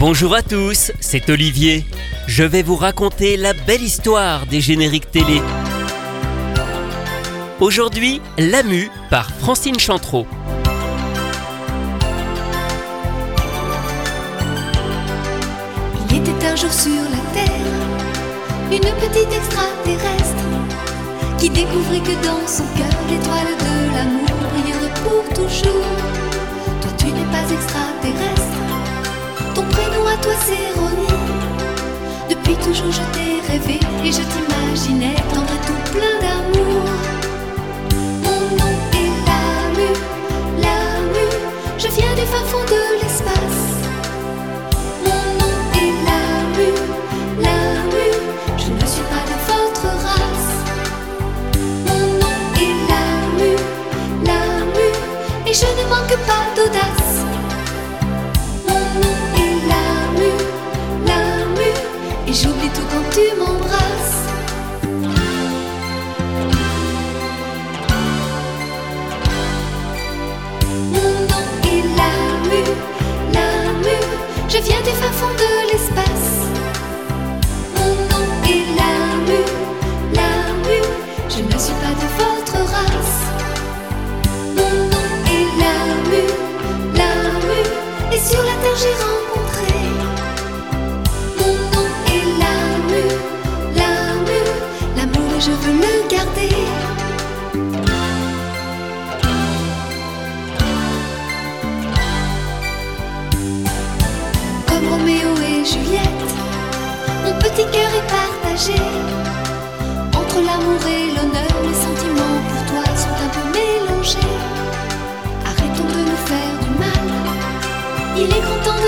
Bonjour à tous, c'est Olivier. Je vais vous raconter la belle histoire des génériques télé. Aujourd'hui, L'Amu par Francine Chantreau. Il était un jour sur la Terre une petite extraterrestre qui découvrit que dans son cœur l'étoile de l'amour brillerait pour toujours. Toi tu n'es pas extraterrestre, toi c'est Ronnie. Depuis toujours je t'ai rêvé et je t'imaginais tendre et tout plein d'amour. Mon nom est Lamu, Lamu, je viens du fin fond de l'espace. Mon nom est Lamu, Lamu, je ne suis pas de votre race. Mon nom est Lamu, Lamu, et je ne manque pas d'audace.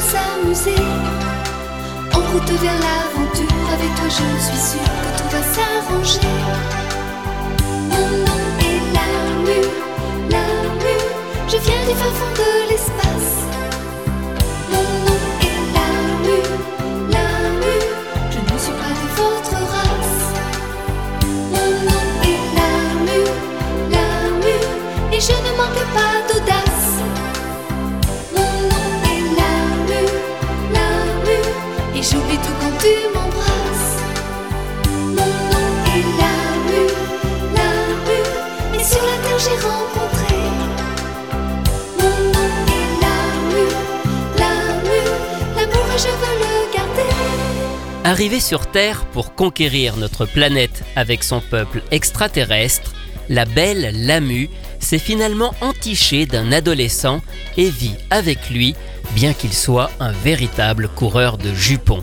S'amuser. En route vers l'aventure, avec toi je suis sûre que tout va s'arranger. Mon nom est Lamu, Lamu, je viens du fin fond de l'espace. Arrivée sur Terre pour conquérir notre planète avec son peuple extraterrestre, la belle Lamu s'est finalement entichée d'un adolescent et vit avec lui, bien qu'il soit un véritable coureur de jupons.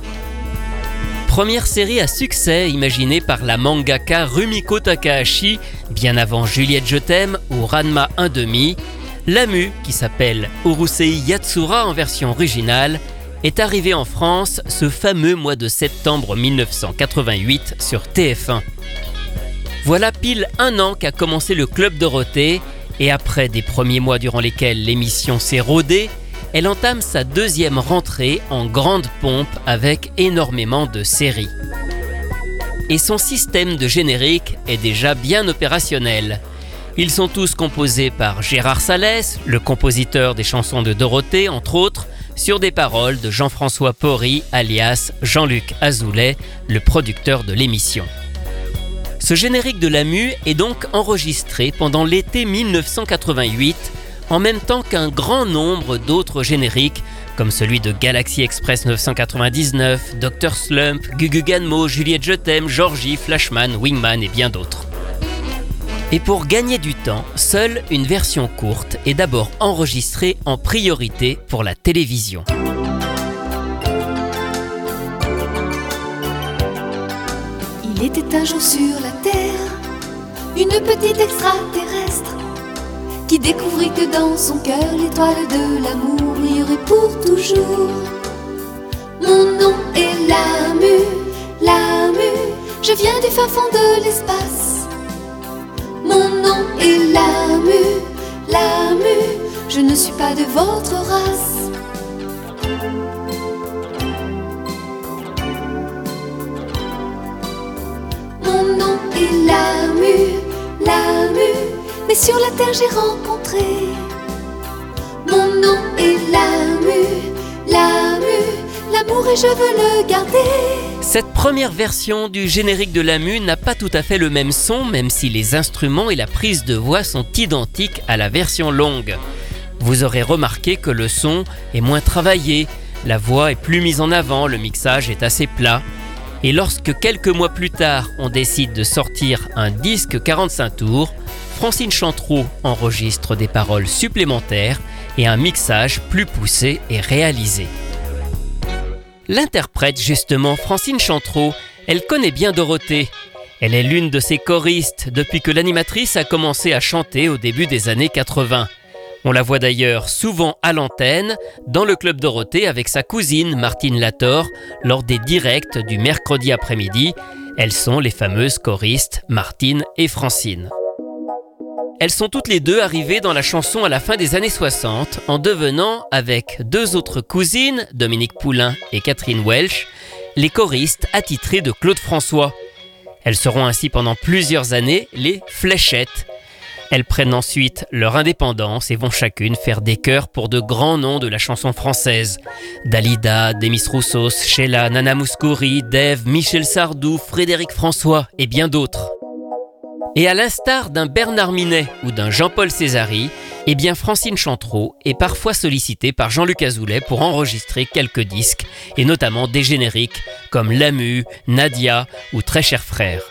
Première série à succès imaginée par la mangaka Rumiko Takahashi, bien avant Juliette Je t'aime ou Ranma 1,5, Lamu, qui s'appelle Urusei Yatsura en version originale, est arrivé en France ce fameux mois de septembre 1988 sur TF1. Voilà pile un an qu'a commencé le Club Dorothée, et après des premiers mois durant lesquels l'émission s'est rodée, elle entame sa deuxième rentrée en grande pompe avec énormément de séries. Et son système de générique est déjà bien opérationnel. Ils sont tous composés par Gérard Salès, le compositeur des chansons de Dorothée entre autres, sur des paroles de Jean-François Porry alias Jean-Luc Azoulay, le producteur de l'émission. Ce générique de Lamu est donc enregistré pendant l'été 1988, en même temps qu'un grand nombre d'autres génériques, comme celui de Galaxy Express 999, Dr Slump, Gugu Ganmo, Juliette Je Georgie, Flashman, Wingman et bien d'autres. Et pour gagner du temps, seule une version courte est d'abord enregistrée en priorité pour la télévision. Il était un jour sur la Terre une petite extraterrestre qui découvrit que dans son cœur l'étoile de l'amour brillerait pour toujours. Mon nom est Lamu, Lamu, je viens du fin fond de l'espace. Mon nom est Lamu, Lamu, je ne suis pas de votre race. Mon nom est Lamu, Lamu, mais sur la terre j'ai rencontré. Mon nom est Lamu, Lamu, amour et je veux le garder. Cette première version du générique de la Mu n'a pas tout à fait le même son, même si les instruments et la prise de voix sont identiques à la version longue. Vous aurez remarqué que le son est moins travaillé, la voix est plus mise en avant, le mixage est assez plat. Et lorsque quelques mois plus tard on décide de sortir un disque 45 tours, Francine Chantreau enregistre des paroles supplémentaires et un mixage plus poussé et réalisé. L'interprète justement, Francine Chantreau, elle connaît bien Dorothée. Elle est l'une de ses choristes depuis que l'animatrice a commencé à chanter au début des années 80. On la voit d'ailleurs souvent à l'antenne, dans le club Dorothée avec sa cousine Martine Lator, lors des directs du mercredi après-midi. Elles sont les fameuses choristes Martine et Francine. Elles sont toutes les deux arrivées dans la chanson à la fin des années 60 en devenant, avec deux autres cousines, Dominique Poulain et Catherine Welch, les choristes attitrés de Claude François. Elles seront ainsi pendant plusieurs années les fléchettes. Elles prennent ensuite leur indépendance et vont chacune faire des chœurs pour de grands noms de la chanson française. Dalida, Demis Roussos, Sheila, Nana Mouskouri, Dave, Michel Sardou, Frédéric François et bien d'autres. Et à l'instar d'un Bernard Minet ou d'un Jean-Paul Césari, eh bien Francine Chantreau est parfois sollicitée par Jean-Luc Azoulay pour enregistrer quelques disques, et notamment des génériques comme Lamu, Nadia ou Très cher frère.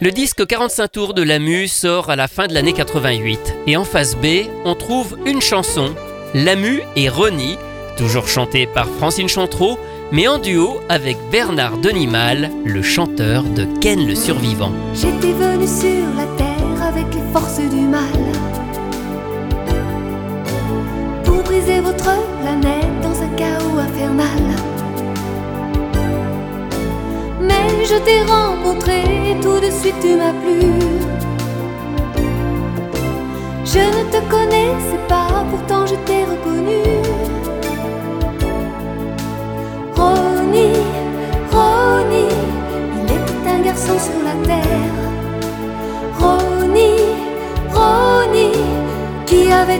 Le disque 45 tours de Lamu sort à la fin de l'année 88 et en face B, on trouve une chanson, Lamu et Ronnie, toujours chantée par Francine Chantreau, mais en duo avec Bernard Denimal, le chanteur de Ken le Survivant. J'étais venu sur la terre avec les forces du mal pour briser votre planète dans un chaos infernal. Mais je t'ai rencontré et tout de suite tu m'as plu. Je ne te connaissais pas, pourtant je t'ai reconnu.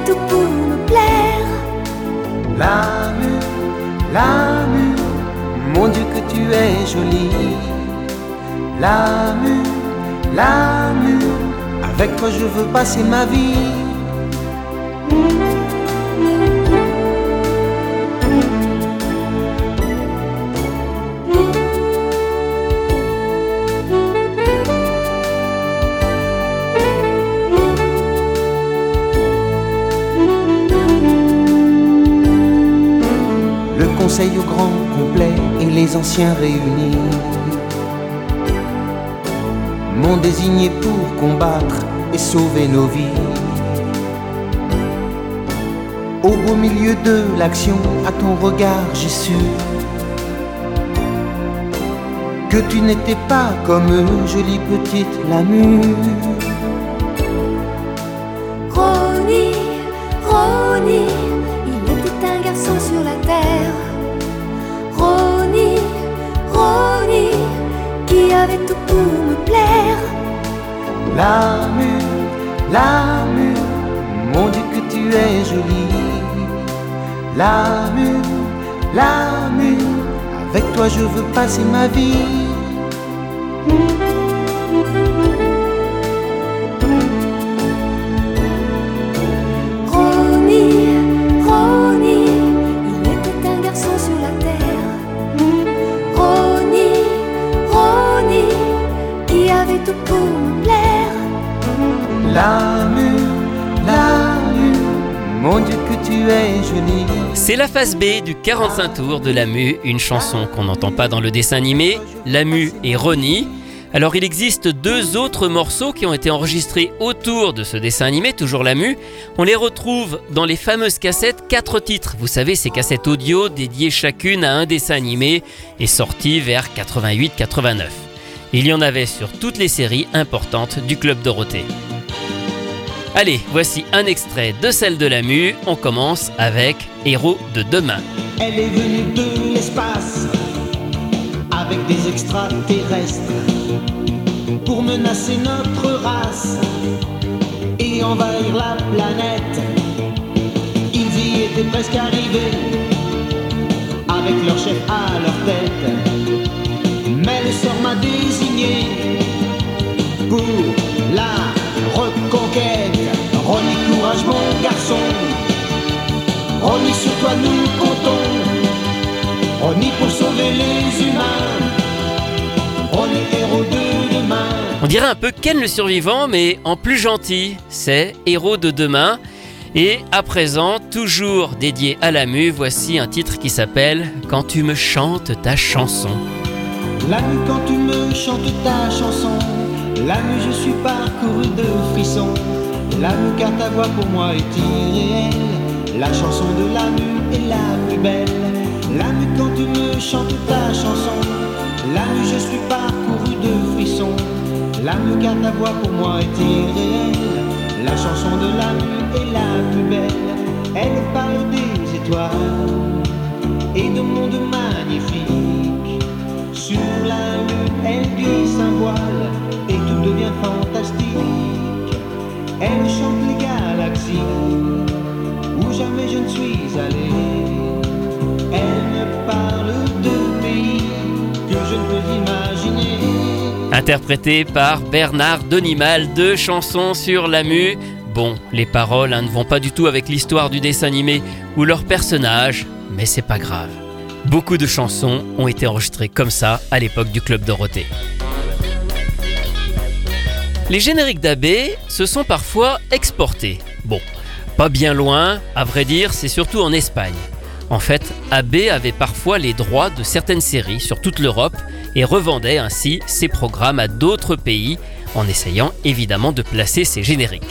Tout pour me plaire. L'amour, l'amour, mon Dieu que tu es jolie. L'amour, l'amour, avec toi je veux passer ma vie. Au grand complet et les anciens réunis m'ont désigné pour combattre et sauver nos vies. Au beau milieu de l'action, à ton regard, j'ai su que tu n'étais pas comme eux, jolie petite Lamu. Ronnie, Ronnie, il était un garçon sur la terre. Qui avait tout pour me plaire. L'amour, l'amour, mon Dieu que tu es jolie. L'amour, l'amour, avec toi je veux passer ma vie. C'est la phase B du 45 tours de Lamu, une chanson qu'on n'entend pas dans le dessin animé, Lamu et Ronnie. Alors il existe deux autres morceaux qui ont été enregistrés autour de ce dessin animé, toujours Lamu. On les retrouve dans les fameuses cassettes, quatre titres. Vous savez, ces cassettes audio dédiées chacune à un dessin animé et sorties vers 88-89. Il y en avait sur toutes les séries importantes du Club Dorothée. Allez, voici un extrait de celle de Lamu. On commence avec Héros de demain. Elle est venue de l'espace avec des extraterrestres pour menacer notre race et envahir la planète. Ils y étaient presque arrivés, avec leur chef à leur tête. Mais le sort m'a désigné pour la reconquête. Courage mon garçon, Remis sur toi nous comptons, Remis pour sauver les humains, Remis héros de demain. On dirait un peu Ken le survivant, mais en plus gentil. C'est Héros de demain. Et à présent, toujours dédié à la mue, voici un titre qui s'appelle Quand tu me chantes ta chanson. La nuit quand tu me chantes ta chanson, la nuit je suis parcouru de frissons. La car ta voix pour moi est irréelle, la chanson de la nuit est la plus belle. La nuit quand tu me chantes ta chanson, la nuit je suis parcouru de frissons. La car ta voix pour moi est irréelle. La chanson de la nuit est la plus belle. Elle parle des étoiles et de monde magnifique. Sur la lune, elle glisse un voile et tout devient fantastique. Elle. Interprété par Bernard Donimal, deux chansons sur la mue. Bon, les paroles hein, ne vont pas du tout avec l'histoire du dessin animé ou leurs personnages, mais c'est pas grave. Beaucoup de chansons ont été enregistrées comme ça à l'époque du Club Dorothée. Les génériques d'AB se sont parfois exportés. Bon, pas bien loin, à vrai dire, c'est surtout en Espagne. En fait, AB avait parfois les droits de certaines séries sur toute l'Europe et revendait ainsi ses programmes à d'autres pays en essayant évidemment de placer ses génériques.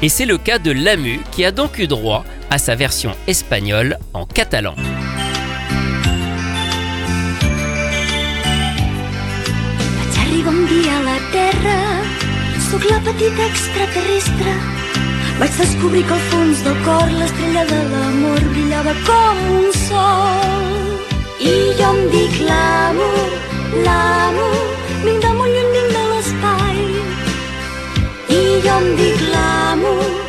Et c'est le cas de Lamu qui a donc eu droit à sa version espagnole en catalan. Sóc la petita extraterrestre. Vaig descobrir que al fons del cor l'estrella de l'amor brillava com un sol. I jo em dic l'amo, l'amo, vinc de molt lluny, vinc de l'espai. I jo em dic l'amo, l'amo,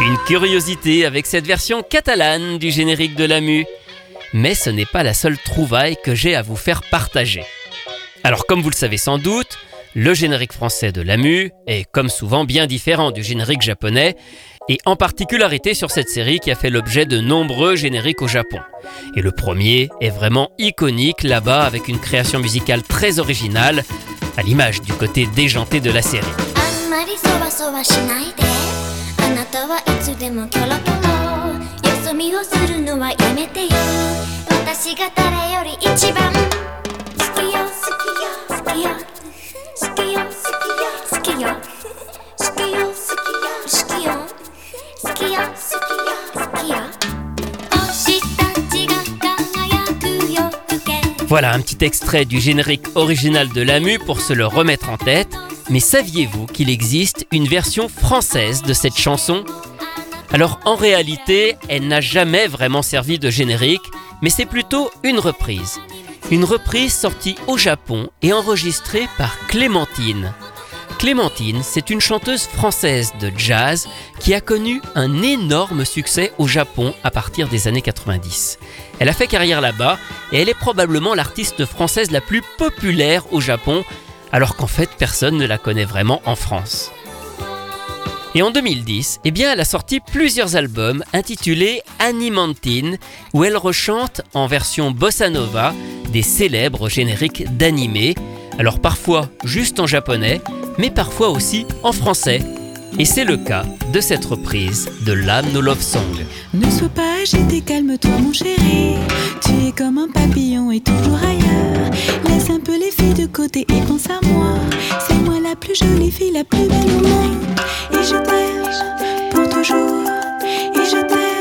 Une curiosité avec cette version catalane du générique de Lamu. Mais ce n'est pas la seule trouvaille que j'ai à vous faire partager. Alors comme vous le savez sans doute, le générique français de Lamu est comme souvent bien différent du générique japonais, et en particularité sur cette série qui a fait l'objet de nombreux génériques au Japon. Et le premier est vraiment iconique là-bas avec une création musicale très originale, à l'image du côté déjanté de la série. Voilà un petit extrait du générique original de Lamu pour se le remettre en tête. Mais saviez-vous qu'il existe une version française de cette chanson? Alors en réalité, elle n'a jamais vraiment servi de générique, mais c'est plutôt une reprise. Une reprise sortie au Japon et enregistrée par Clémentine. Clémentine, c'est une chanteuse française de jazz qui a connu un énorme succès au Japon à partir des années 90. Elle a fait carrière là-bas et elle est probablement l'artiste française la plus populaire au Japon, alors qu'en fait personne ne la connaît vraiment en France. Et en 2010, eh elle a sorti plusieurs albums intitulés Animantine, où elle rechante en version bossa nova des célèbres génériques d'animés, alors parfois juste en japonais, mais parfois aussi en français. Et c'est le cas de cette reprise de l'âme No Love Song. Ne sois pas agité, calme-toi mon chéri. Tu es comme un papillon et toujours ailleurs. Laisse un peu les filles de côté et pense à moi. C'est moi la plus jolie fille, la plus belle au monde. Et je t'aime pour toujours. Et je t'aime,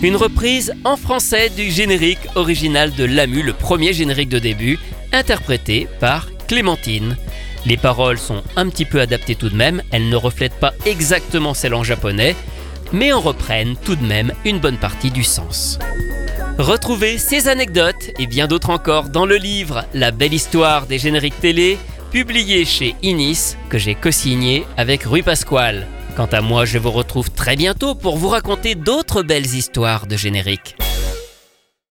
Une reprise en français du générique original de Lamu, le premier générique de début, interprété par Clémentine. Les paroles sont un petit peu adaptées tout de même, elles ne reflètent pas exactement celles en japonais, mais en reprennent tout de même une bonne partie du sens. Retrouvez ces anecdotes et bien d'autres encore dans le livre La belle histoire des génériques télé, publié chez Inis, que j'ai co-signé avec Rui Pasquale. Quant à moi, je vous retrouve très bientôt pour vous raconter d'autres belles histoires de génériques.